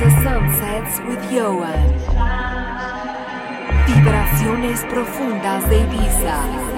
Dulces Sunsets with Joan. Vibraciones profundas de Ibiza.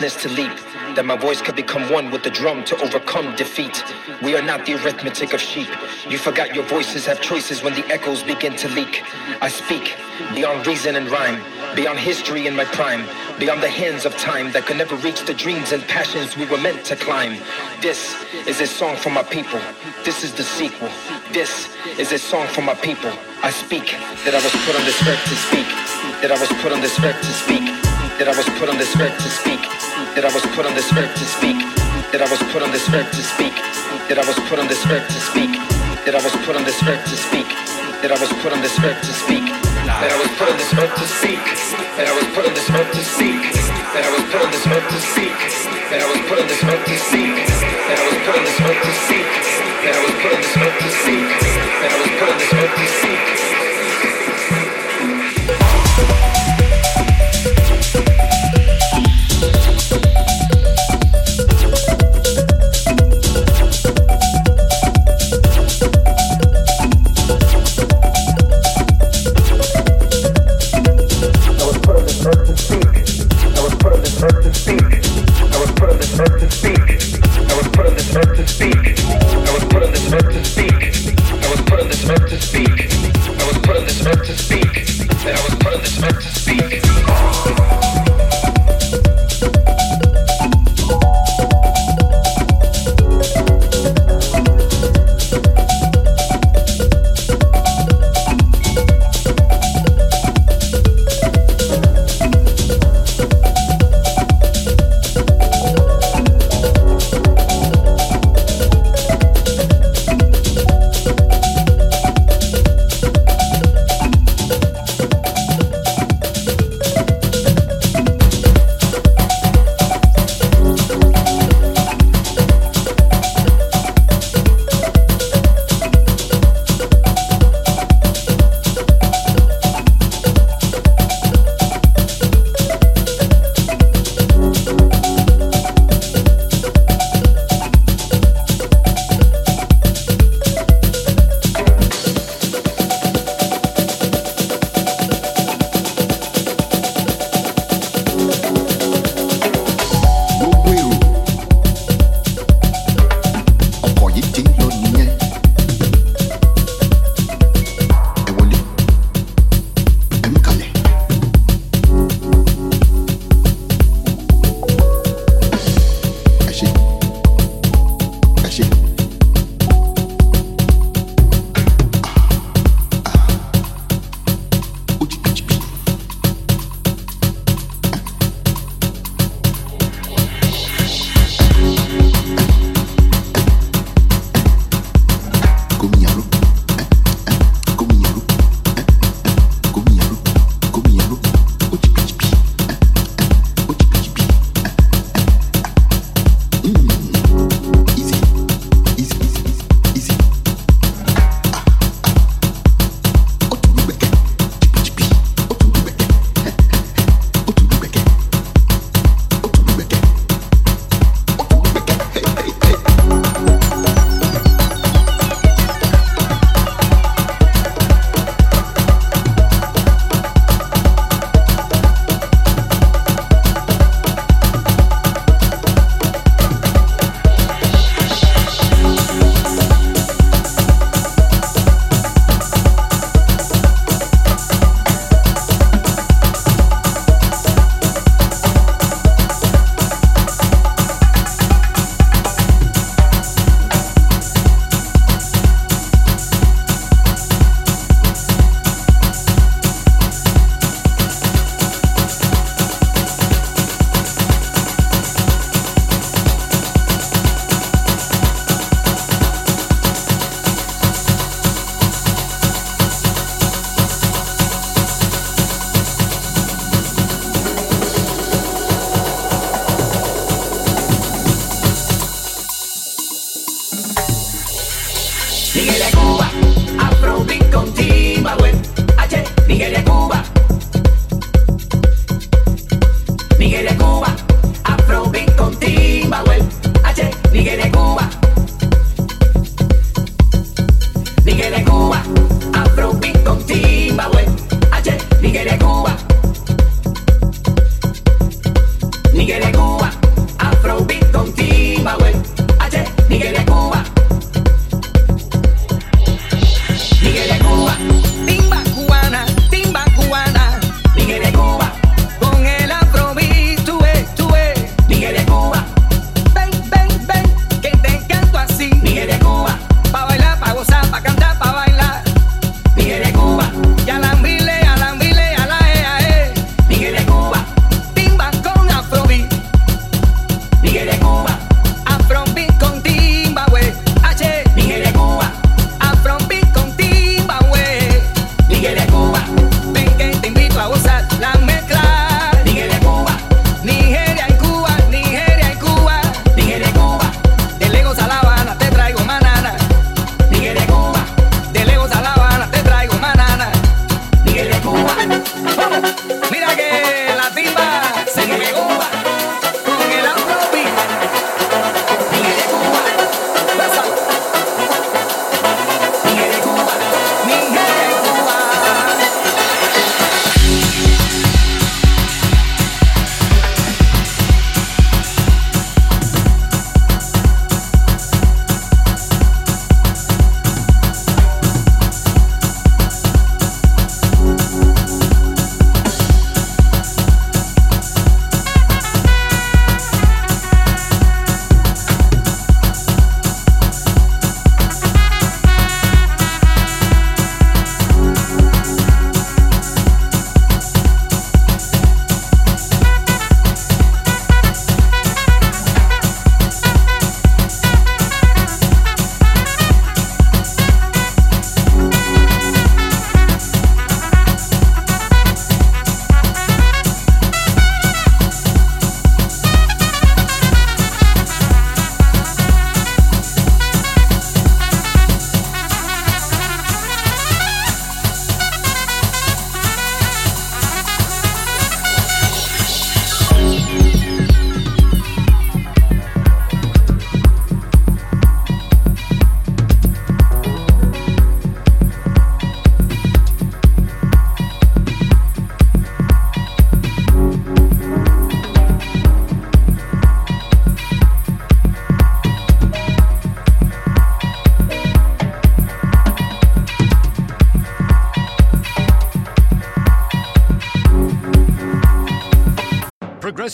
Righteousness to leap. That my voice could become one with the drum to overcome defeat. We are not the arithmetic of sheep. You forgot your voices have choices when the echoes begin to leak. I speak beyond reason and rhyme, beyond history in my prime, beyond the hands of time that could never reach the dreams and passions we were meant to climb. This is a song for my people. This is the sequel. This is a song for my people. I speak that I was put on this earth to speak. That I was put on this earth to speak. That I was put on this earth to speak. That I was put on this earth to speak. That I was put on this earth to speak. That I was put on this earth to speak. That I was put on this earth to speak. That I was put on this earth to speak. That I was put on this earth to speak. That I was put on this earth to speak. That I was put on this earth to speak. That I was put on this earth to speak. That I was put on this earth to speak. That I was put on this earth to speak. That I was put on this earth to speak. de Cuba.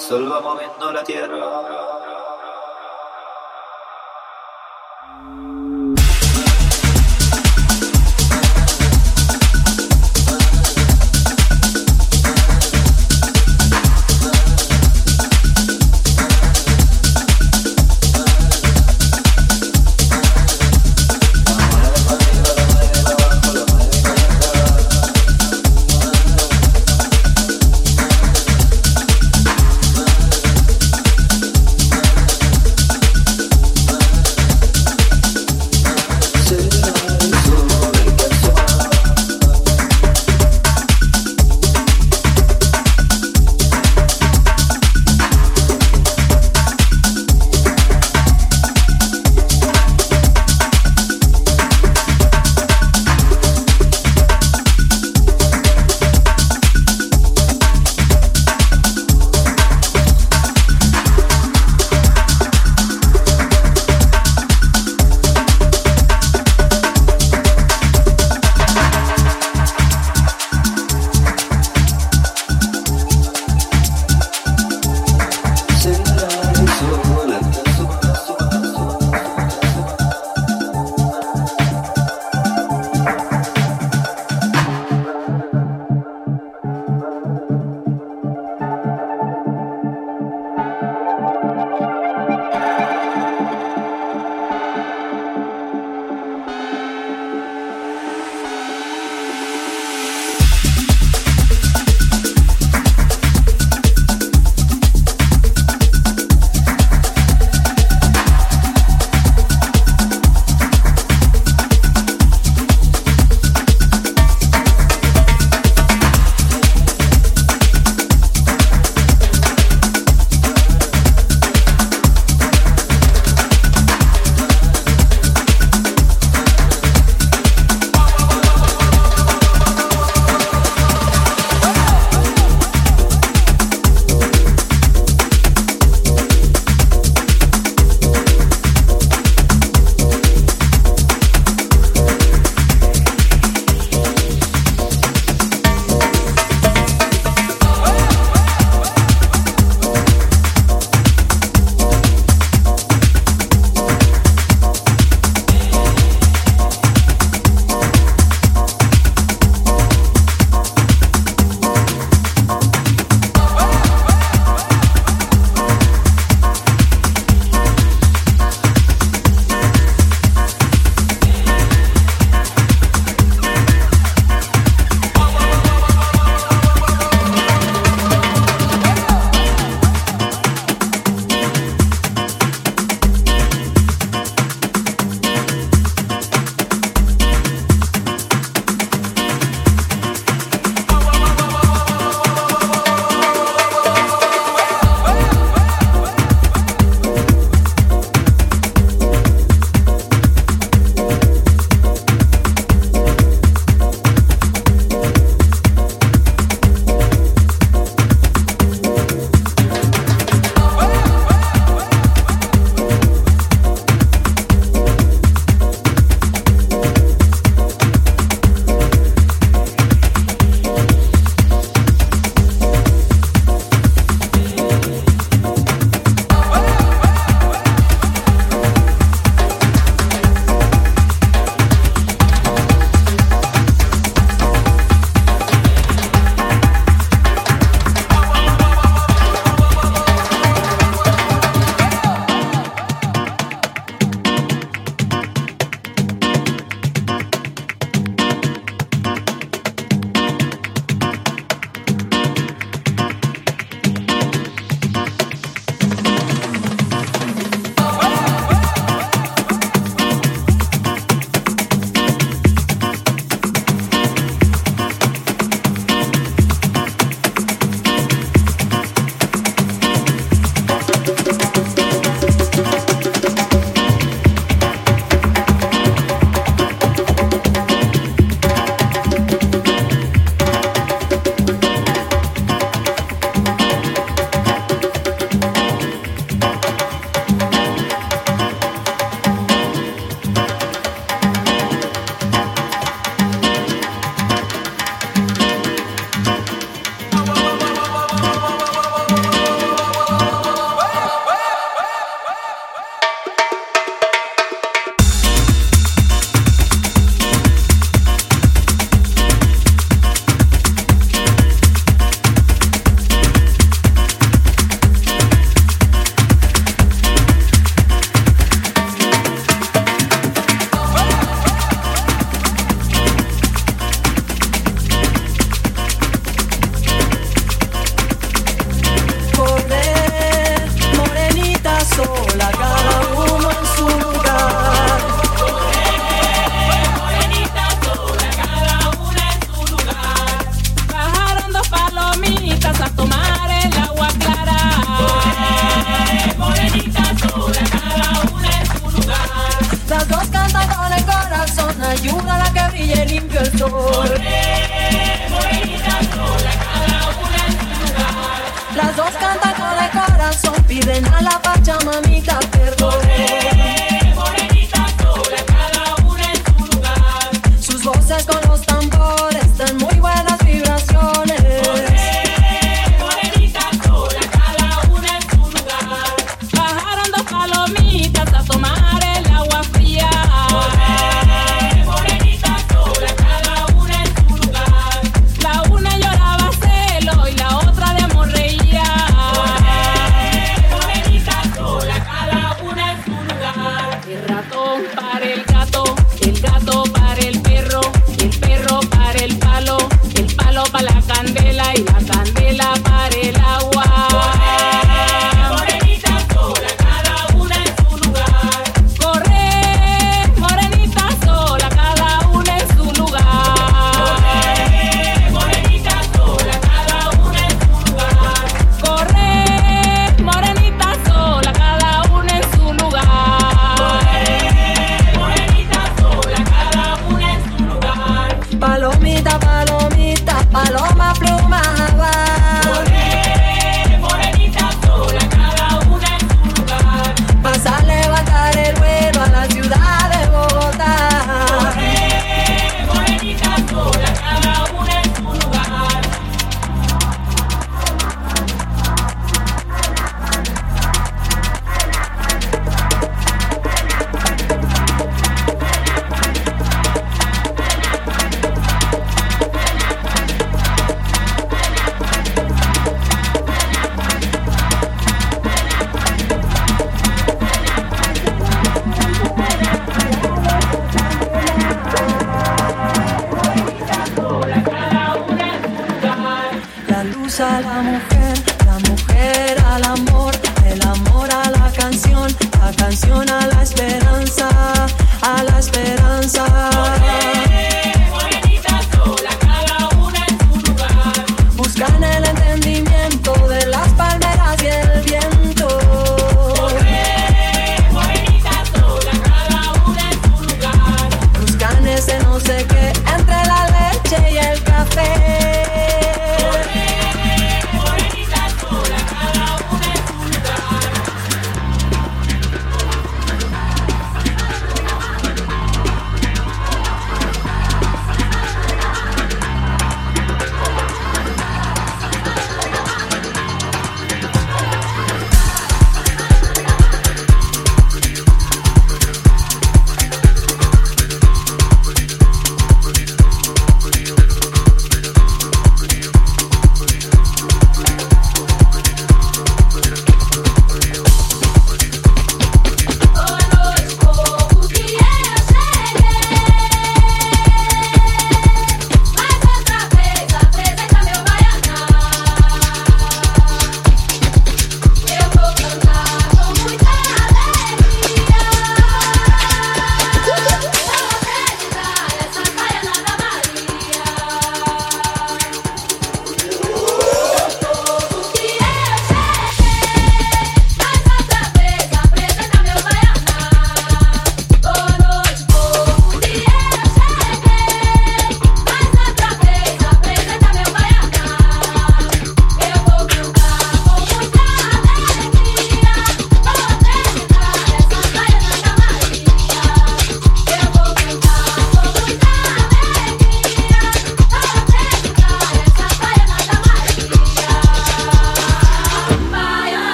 Sol va moviendo la tierra.